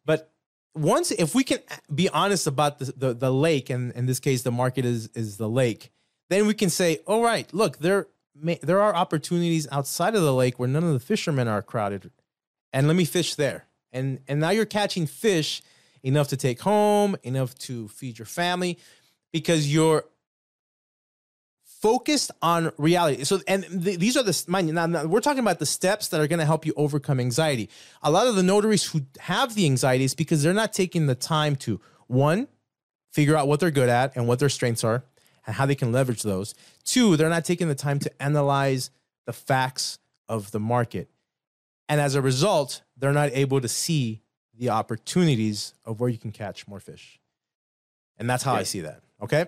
But once, if we can be honest about the, the, the lake, and in this case, the market is is the lake, then we can say, all right, look, there may, there are opportunities outside of the lake where none of the fishermen are crowded, and let me fish there. And and now you're catching fish enough to take home, enough to feed your family, because you're focused on reality. So, and th- these are the mind. Now, now, we're talking about the steps that are going to help you overcome anxiety. A lot of the notaries who have the anxieties because they're not taking the time to one, figure out what they're good at and what their strengths are, and how they can leverage those. Two, they're not taking the time to analyze the facts of the market, and as a result, they're not able to see the opportunities of where you can catch more fish. And that's how yeah. I see that. Okay.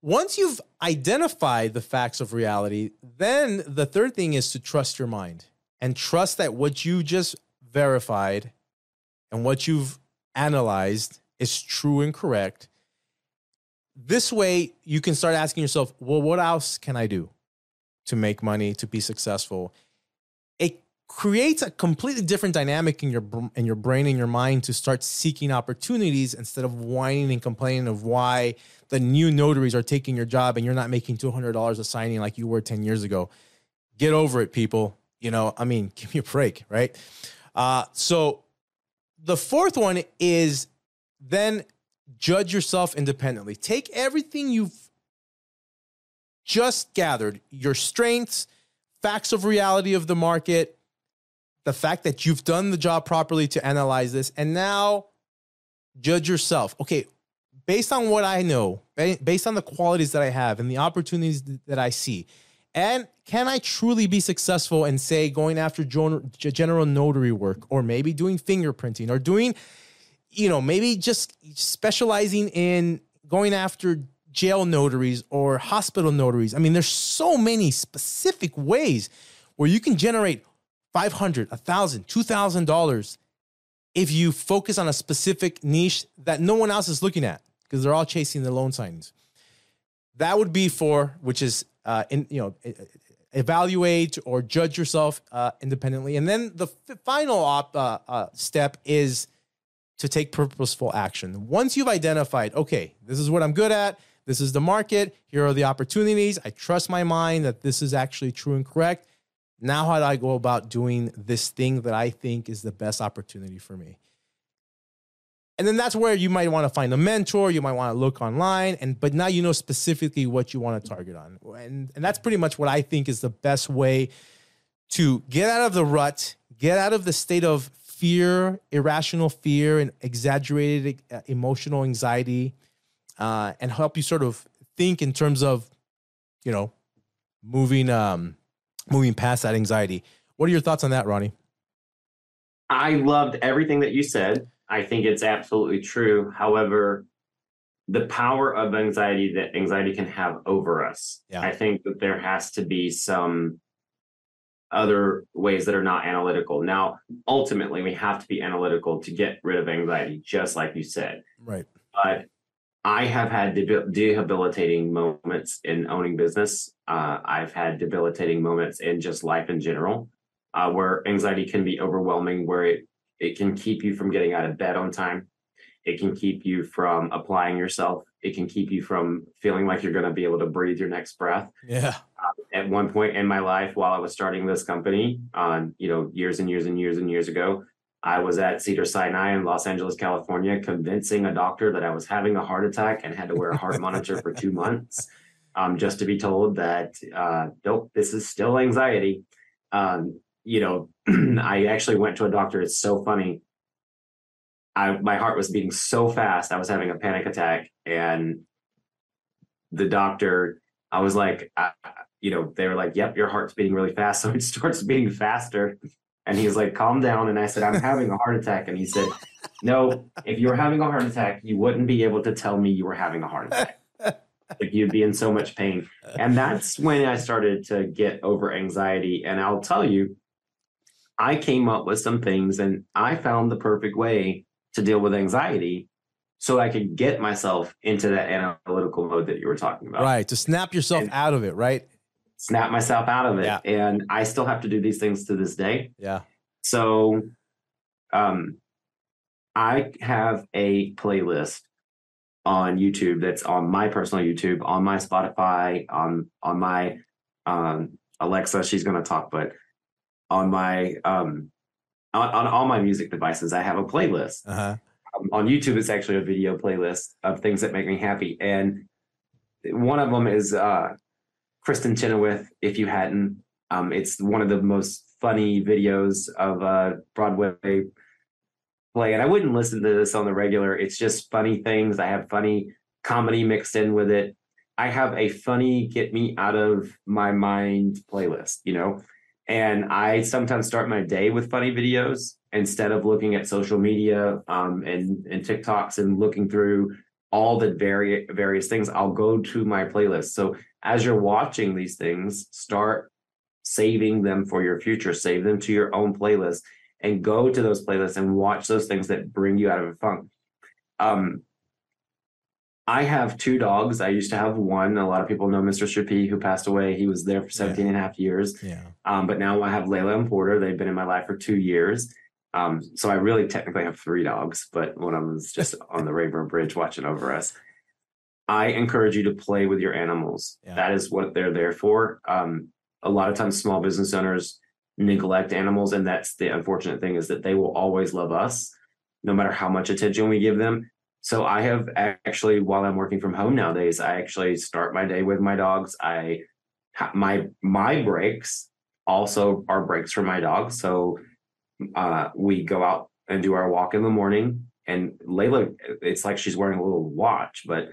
once you've identified the facts of reality, then the third thing is to trust your mind and trust that what you just verified and what you've analyzed is true and correct. This way, you can start asking yourself, well, what else can I do to make money, to be successful? It creates a completely different dynamic in your in your brain and your mind to start seeking opportunities instead of whining and complaining of why the new notaries are taking your job and you're not making $200 a signing like you were 10 years ago. Get over it, people. You know, I mean, [laughs] give me a break, right? Uh, so the fourth one is then judge yourself independently. Take everything you've just gathered, your strengths, facts of reality of the market, the fact that you've done the job properly to analyze this, and now judge yourself. Okay, based on what I know, based on the qualities that I have and the opportunities that I see, and can I truly be successful and say, going after general notary work or maybe doing fingerprinting or doing, you know, maybe just specializing in going after jail notaries or hospital notaries? I mean, there's so many specific ways where you can generate 500, 1000, 2000 dollars if you focus on a specific niche that no one else is looking at because they're all chasing the loan signings. That would be for which is uh, in you know evaluate or judge yourself uh, independently. And then the final op, uh, uh, step is to take purposeful action. Once you've identified, okay, this is what I'm good at, this is the market, here are the opportunities, I trust my mind that this is actually true and correct. Now, how do I go about doing this thing that I think is the best opportunity for me? And then that's where you might want to find a mentor, you might want to look online, and but now you know specifically what you want to target on. And and that's pretty much what I think is the best way to get out of the rut, get out of the state of fear, irrational fear, and exaggerated uh, emotional anxiety, uh, and help you sort of think in terms of, you know, moving um, moving past that anxiety. What are your thoughts on that, Ronnie? I loved everything that you said. I think it's absolutely true. However, the power of anxiety that anxiety can have over us, yeah. I think that there has to be some other ways that are not analytical. Now, ultimately, we have to be analytical to get rid of anxiety, just like you said. Right. But I have had debilitating moments in owning business. Uh, I've had debilitating moments in just life in general, uh, where anxiety can be overwhelming, where it it can keep you from getting out of bed on time. It can keep you from applying yourself. It can keep you from feeling like you're going to be able to breathe your next breath. Yeah. Uh, at one point in my life, while I was starting this company, on uh, you know years and years and years and years ago, I was at Cedar Sinai in Los Angeles, California, convincing a doctor that I was having a heart attack and had to wear a heart [laughs] monitor for two months, um, just to be told that uh, nope, this is still anxiety. Um, you know, [clears throat] I actually went to a doctor. It's so funny. I my heart was beating so fast. I was having a panic attack, and the doctor, I was like, I, you know, they were like, "Yep, your heart's beating really fast." [laughs] So it starts beating faster, and he was like, "Calm down." And I said, "I'm having a heart attack," and he said, "No, if you were having a heart attack, you wouldn't be able to tell me you were having a heart attack." like you'd be in so much pain. And that's when I started to get over anxiety. And I'll tell you, I came up with some things and I found the perfect way to deal with anxiety so I could get myself into that analytical mode that you were talking about. Right. To snap yourself and out of it, right? Snap myself out of it. Yeah. And I still have to do these things to this day. Yeah. So um I have a playlist on YouTube that's on my personal YouTube, on my Spotify, on on my um Alexa, she's gonna talk, but on my um on, on all my music devices, I have a playlist. Uh-huh. Um, on YouTube, it's actually a video playlist of things that make me happy, and one of them is uh, Kristin Chenoweth. If you hadn't, um, it's one of the most funny videos of uh, Broadway play, and I wouldn't listen to this on the regular. It's just funny things. I have funny comedy mixed in with it. I have a funny get me out of my mind playlist. You know, and I sometimes start my day with funny videos instead of looking at social media um, and, and TikToks and looking through all the vari- various things, I'll go to my playlist. So as you're watching these things, start saving them for your future, save them to your own playlist and go to those playlists and watch those things that bring you out of a funk. Um, I have two dogs. I used to have one. A lot of people know Mr. Chappie, who passed away. He was there for 17 and a half years. Yeah. Um, but now I have Layla and Porter. They've been in my life for two years. Um, so I really technically have three dogs, but one of them is just [laughs] on the Rainbow Bridge watching over us. I encourage you to play with your animals. Yeah. That is what they're there for. Um, a lot of times, small business owners neglect animals, and that's the unfortunate thing is that they will always love us, no matter how much attention we give them. So I have actually, while I'm working from home nowadays, I actually start my day with my dogs. I my my breaks also are breaks for my dogs. So uh, we go out and do our walk in the morning. And Layla, it's like she's wearing a little watch, but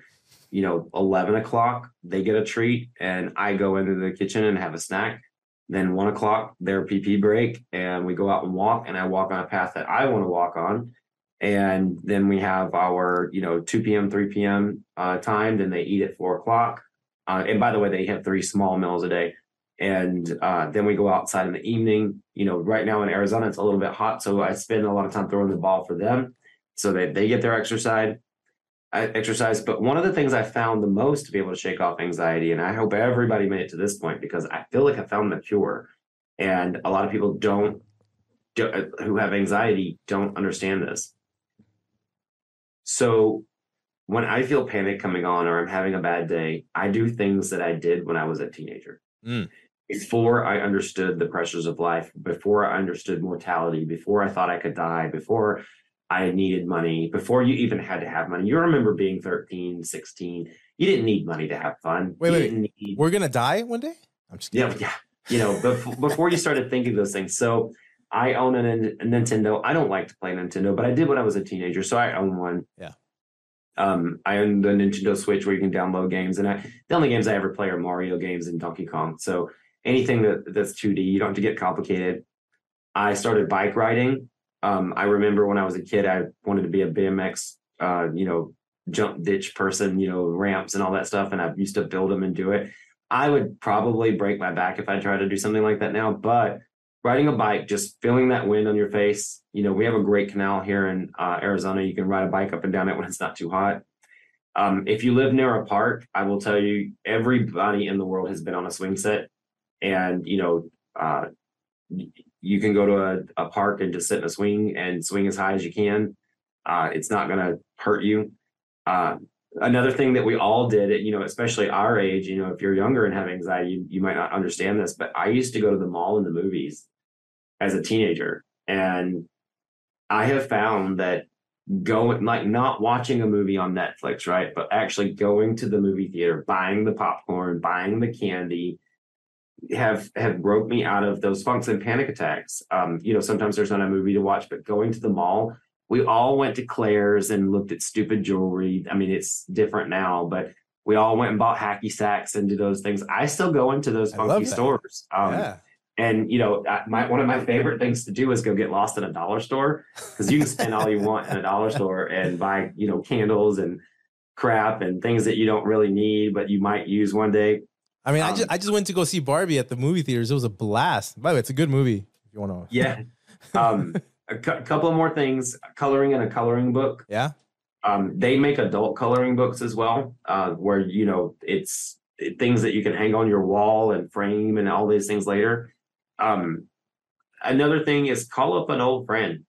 you know, 11 o'clock, they get a treat, and I go into the kitchen and have a snack. Then one o'clock, their PP break, and we go out and walk, and I walk on a path that I want to walk on. And then we have our, you know, 2 p.m., 3 p.m. Uh, time. Then they eat at four o'clock. Uh, and by the way, they have three small meals a day. And uh, then we go outside in the evening. You know, right now in Arizona, it's a little bit hot. So I spend a lot of time throwing the ball for them so that they get their exercise. Exercise. But one of the things I found the most to be able to shake off anxiety, and I hope everybody made it to this point because I feel like I found the cure. And a lot of people don't, do, who have anxiety, don't understand this. So when I feel panic coming on or I'm having a bad day, I do things that I did when I was a teenager. Mm. Before I understood the pressures of life, before I understood mortality, before I thought I could die, before I needed money, before you even had to have money. You remember being 13, 16. You didn't need money to have fun. Wait, You wait, didn't need- We're gonna die one day. I'm just yeah, yeah. You know, before, before you started thinking those things. So I own a, a Nintendo. I don't like to play Nintendo, but I did when I was a teenager. So I own one. Yeah. Um, I own the Nintendo Switch where you can download games, and I the only games I ever play are Mario games and Donkey Kong. So anything that that's 2D, you don't have to get complicated. I started bike riding. Um, I remember when I was a kid, I wanted to be a BMX, uh, you know, jump ditch person, you know, ramps and all that stuff, and I used to build them and do it. I would probably break my back if I tried to do something like that now, but riding a bike, just feeling that wind on your face. You know, we have a great canal here in uh, Arizona. You can ride a bike up and down it when it's not too hot. Um, if you live near a park, I will tell you, everybody in the world has been on a swing set, and you know, uh, you can go to a, a park and just sit in a swing and swing as high as you can. Uh, it's not going to hurt you. Another thing that we all did, you know, especially our age, you know, if you're younger and have anxiety, you, you might not understand this, but I used to go to the mall and the movies as a teenager. And I have found that going, like not watching a movie on Netflix, right? But actually going to the movie theater, buying the popcorn, buying the candy, have have broke me out of those funks and panic attacks. Um, you know, sometimes there's not a movie to watch, but going to the mall, we all went to Claire's and looked at stupid jewelry. I mean, it's different now, but we all went and bought hacky sacks and do those things. I still go into those funky stores. Um, yeah. and you know, my one of my favorite things to do is go get lost in a dollar store because you can spend all you want in a dollar store and buy, you know, candles and crap and things that you don't really need but you might use one day. I mean, I Um, just I just went to go see Barbie at the movie theaters. It was a blast. By the way, it's a good movie. If you want to. Yeah. [laughs] Um, a cou- couple more things: coloring in a coloring book. Yeah. Um, they make adult coloring books as well, uh, where you know it's things that you can hang on your wall and frame and all these things later. Um, another thing is call up an old friend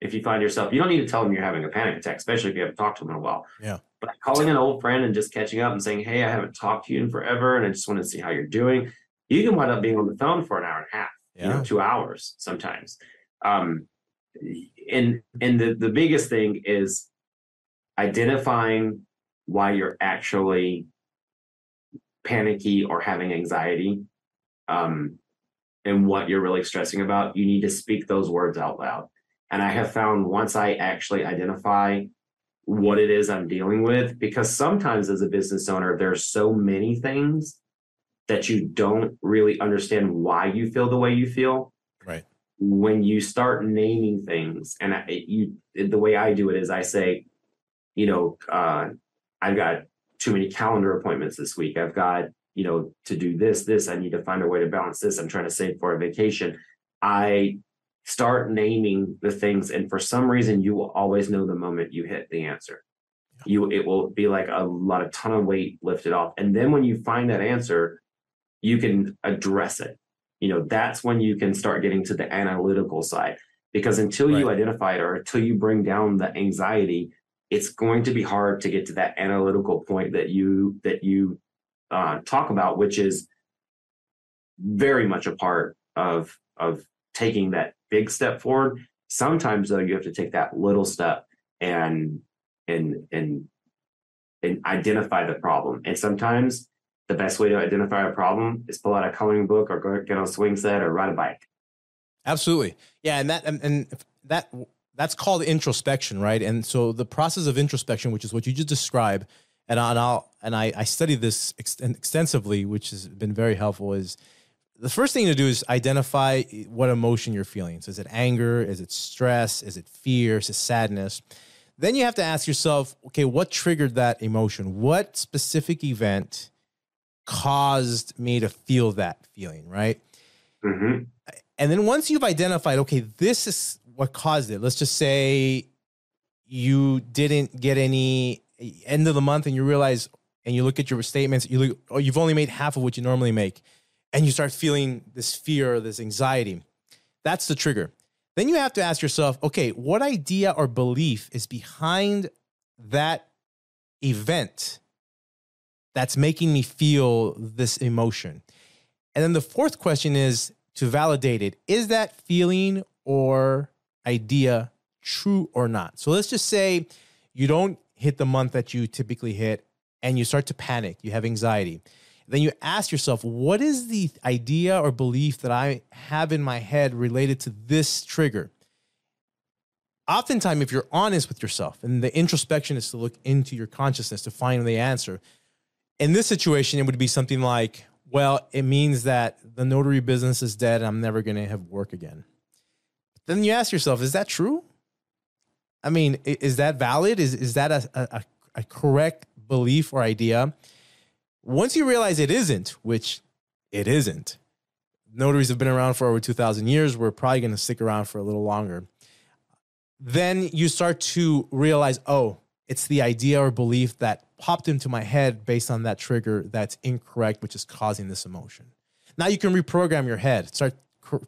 if you find yourself. You don't need to tell them you're having a panic attack, especially if you haven't talked to them in a while. Yeah. But calling an old friend and just catching up and saying, "Hey, I haven't talked to you in forever, and I just want to see how you're doing." You can wind up being on the phone for an hour and a half, you know, two hours sometimes. Um, and and the the biggest thing is identifying why you're actually panicky or having anxiety um, and what you're really stressing about you need to speak those words out loud and i have found once i actually identify what it is i'm dealing with because sometimes as a business owner there's so many things that you don't really understand why you feel the way you feel. When you start naming things and I, you the way i do it is i say you know uh I've got too many calendar appointments this week. I've got, you know, to do this, this. I need to find a way to balance this. I'm trying to save for a vacation. I start naming the things. And for some reason, you will always know the moment you hit the answer. You it will be like a lot of ton of weight lifted off. And then when you find that answer, you can address it. You know, that's when you can start getting to the analytical side. Because until right. you identify it or until you bring down the anxiety, it's going to be hard to get to that analytical point that you that you uh, talk about, which is very much a part of of taking that big step forward. Sometimes though, you have to take that little step and and and and identify the problem. And sometimes the best way to identify a problem is pull out a coloring book or go get on a swing set or ride a bike. Absolutely. Yeah, and that and, and that that's called introspection, right? And so the process of introspection, which is what you just described, and, I'll and I, I studied this ex- extensively, which has been very helpful. Is the first thing to do is identify what emotion you're feeling. So is it anger? Is it stress? Is it fear? Is it sadness? Then you have to ask yourself, okay, what triggered that emotion? What specific event caused me to feel that feeling, right? Mm-hmm. And then once you've identified, okay, this is what caused it. Let's just say you didn't get any end of the month and you realize and you look at your statements, you look, oh, you've only made half of what you normally make, and you start feeling this fear or this anxiety. That's the trigger. Then you have to ask yourself, okay, what idea or belief is behind that event that's making me feel this emotion? And then the fourth question is to validate it. Is that feeling or idea true or not? So let's just say you don't hit the month that you typically hit and you start to panic, you have anxiety. Then you ask yourself, what is the idea or belief that I have in my head related to this trigger? Oftentimes, if you're honest with yourself, and the introspection is to look into your consciousness to find the answer, in this situation, it would be something like, well, it means that the notary business is dead and I'm never going to have work again. Then you ask yourself, is that true? I mean, is that valid? Is, is that a, a, a correct belief or idea? Once you realize it isn't, which it isn't, notaries have been around for over 2,000 years. We're probably going to stick around for a little longer. Then you start to realize, oh, it's the idea or belief that popped into my head based on that trigger that's incorrect, which is causing this emotion. Now you can reprogram your head, start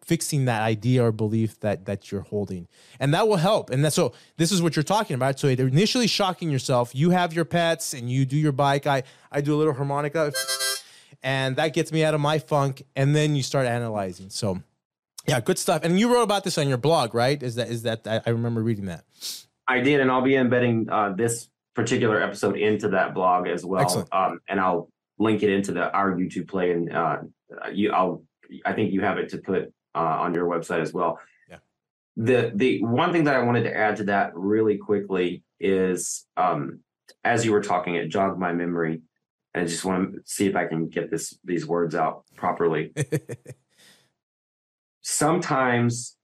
fixing that idea or belief that that you're holding. And that will help. And that's so this is what you're talking about. So initially shocking yourself you have your pets and you do your bike. I i do a little harmonica and that gets me out of my funk. And then you start analyzing. So yeah good stuff. And you wrote about this on your blog right? Is that is that i remember reading that i did and i'll be embedding uh, this particular episode into that blog as well um, and i'll link it into the our youtube play and uh, you i'll I think you have it to put uh, on your website as well. Yeah. The the one thing that I wanted to add to that really quickly is um, as you were talking, it jogged my memory, and I just want to see if I can get this these words out properly. [laughs] Sometimes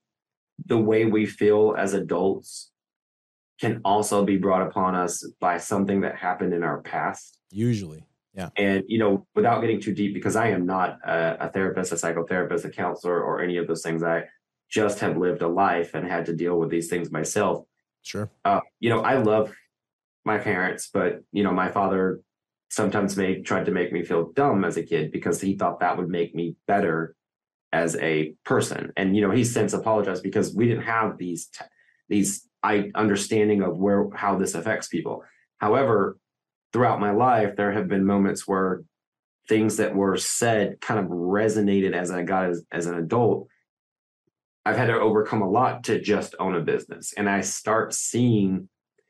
the way we feel as adults can also be brought upon us by something that happened in our past. Usually. Yeah. And, you know, without getting too deep, because I am not a, a, therapist, a psychotherapist, a counselor, or any of those things, I just have lived a life and had to deal with these things myself. Sure. Uh, you know, I love my parents, but, you know, my father sometimes made tried to make me feel dumb as a kid because he thought that would make me better as a person. And, you know, he's since apologized because we didn't have these, t- these I understanding of where, how this affects people. However, throughout my life, there have been moments where things that were said kind of resonated as I got as, as an adult. I've had to overcome a lot to just own a business. And I start seeing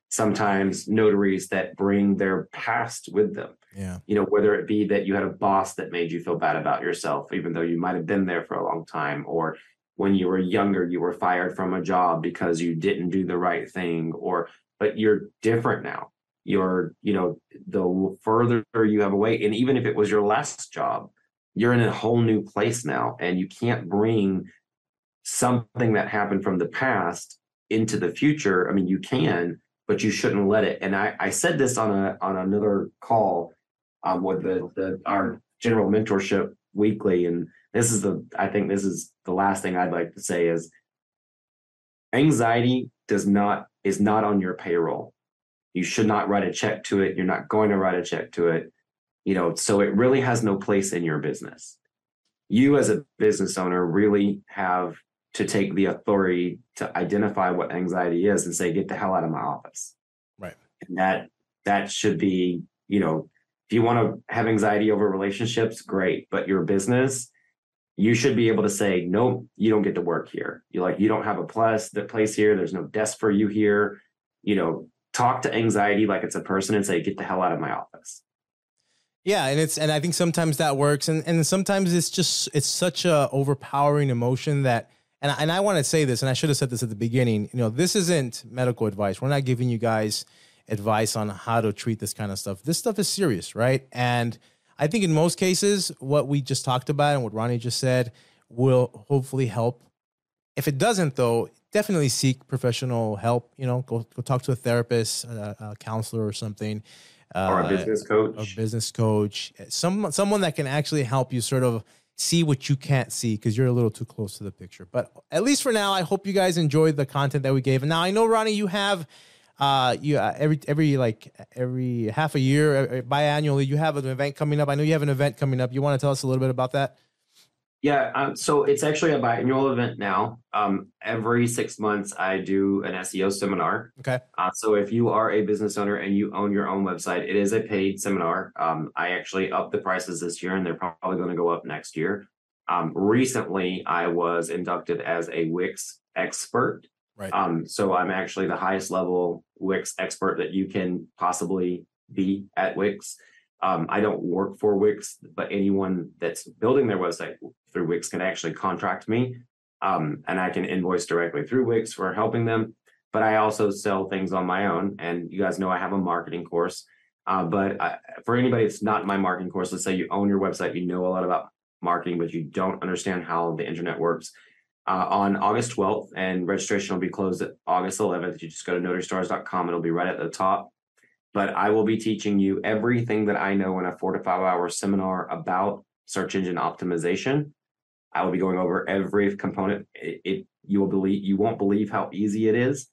sometimes notaries that bring their past with them. Yeah. You know, whether it be that you had a boss that made you feel bad about yourself, even though you might have been there for a long time, or when you were younger, you were fired from a job because you didn't do the right thing, or but you're different now you're you know the further you have away and even if it was your last job you're in a whole new place now and you can't bring something that happened from the past into the future i mean you can but you shouldn't let it. And I, I said this on a on another call um, with the, the our general mentorship weekly, and this is the I think this is the last thing I'd like to say is anxiety does not is not on your payroll. You should not write a check to it. You're not going to write a check to it. You know, so it really has no place in your business. You as a business owner really have to take the authority to identify what anxiety is and say, get the hell out of my office. Right. And that that should be, you know, if you want to have anxiety over relationships, great. But your business, you should be able to say, no, you don't get to work here. You like you don't have a plus the place here. There's no desk for you here. You know, talk to anxiety like it's a person and say, get the hell out of my office. Yeah, and it's and I think sometimes that works, and and sometimes it's just it's such a overpowering emotion that and and I want to say this, and I should have said this at the beginning. You know, this isn't medical advice. We're not giving you guys advice on how to treat this kind of stuff. This stuff is serious, right? And I think in most cases, what we just talked about and what Ronnie just said will hopefully help. If it doesn't, though, definitely seek professional help. You know, go go talk to a therapist, a, a counselor, or something. Uh, or a business coach. A business coach, some someone that can actually help you sort of see what you can't see because you're a little too close to the picture. But at least for now, I hope you guys enjoyed the content that we gave. And now I know Ronnie, you have uh you uh, every every like every half a year uh, uh biannually you have an event coming up. I know you have an event coming up. You want to tell us a little bit about that? Yeah, um, so it's actually a biannual event now. Um, every six months, I do an SEO seminar. Okay. Uh, so if you are a business owner and you own your own website, it is a paid seminar. Um, I actually upped the prices this year, and they're probably going to go up next year. Um, recently, I was inducted as a Wix expert. Right. Um, so I'm actually the highest level Wix expert that you can possibly be at Wix. Um, I don't work for Wix, but anyone that's building their website through Wix can actually contract me. Um, and I can invoice directly through Wix for helping them. But I also sell things on my own. And you guys know I have a marketing course. Uh, but I, for anybody that's not my marketing course, let's say you own your website, you know a lot about marketing, but you don't understand how the internet works. Uh, on August 12th, and registration will be closed at August 11th. You just go to notarystars.com, it'll be right at the top but I will be teaching you everything that I know in a four to five hour seminar about search engine optimization. I will be going over every component. It, it you will believe you won't believe how easy it is.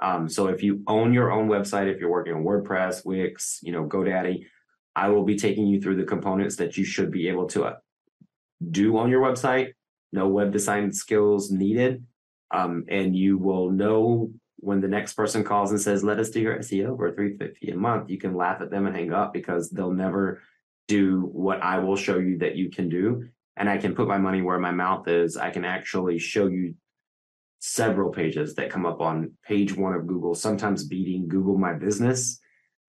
Um, so if you own your own website, if you're working on WordPress, Wix, you know, GoDaddy, I will be taking you through the components that you should be able to uh, do on your website. No web design skills needed, um, and you will know when the next person calls and says, let us do your SEO for 350 a month, you can laugh at them and hang up because they'll never do what I will show you that you can do. And I can put my money where my mouth is. I can actually show you several pages that come up on page one of Google, sometimes beating Google My Business,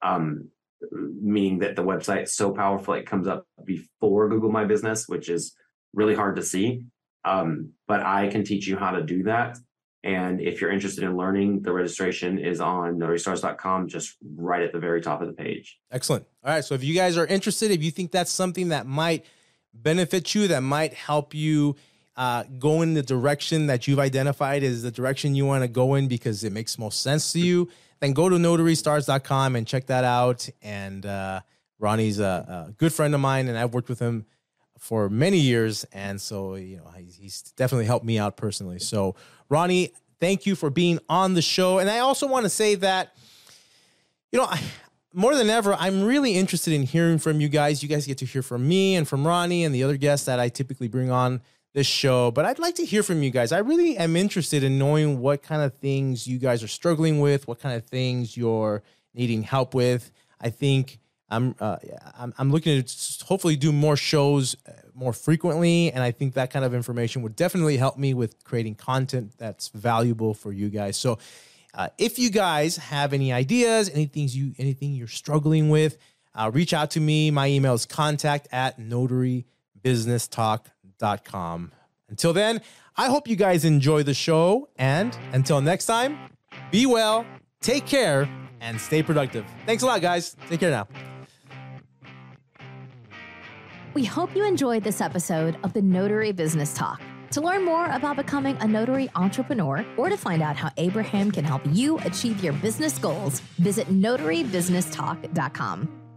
um, meaning that the website is so powerful it comes up before Google My Business, which is really hard to see. Um, but I can teach you how to do that and if you're interested in learning, the registration is on notarystars.com, just right at the very top of the page. Excellent. All right. So if you guys are interested, if you think that's something that might benefit you, that might help you uh, go in the direction that you've identified as the direction you want to go in because it makes most sense to you, then go to notarystars.com and check that out. And uh, Ronnie's a, a good friend of mine, and I've worked with him for many years, and so you know he's definitely helped me out personally. So Ronnie, thank you for being on the show, and I also want to say that you know. I, more than ever, I'm really interested in hearing from you guys. You guys get to hear from me and from Ronnie and the other guests that I typically bring on this show. But I'd like to hear from you guys. I really am interested in knowing what kind of things you guys are struggling with, what kind of things you're needing help with. I think I'm uh, I'm, I'm looking to hopefully do more shows uh, more frequently, and I think that kind of information would definitely help me with creating content that's valuable for you guys. So, uh, if you guys have any ideas, anything you anything you're struggling with, uh, reach out to me. My email is contact at notarybusinesstalk.com. Until then, I hope you guys enjoy the show, and until next time, be well, take care, and stay productive. Thanks a lot, guys. Take care now. We hope you enjoyed this episode of the Notary Business Talk. To learn more about becoming a notary entrepreneur or to find out how Abraham can help you achieve your business goals, visit notarybusinesstalk.com.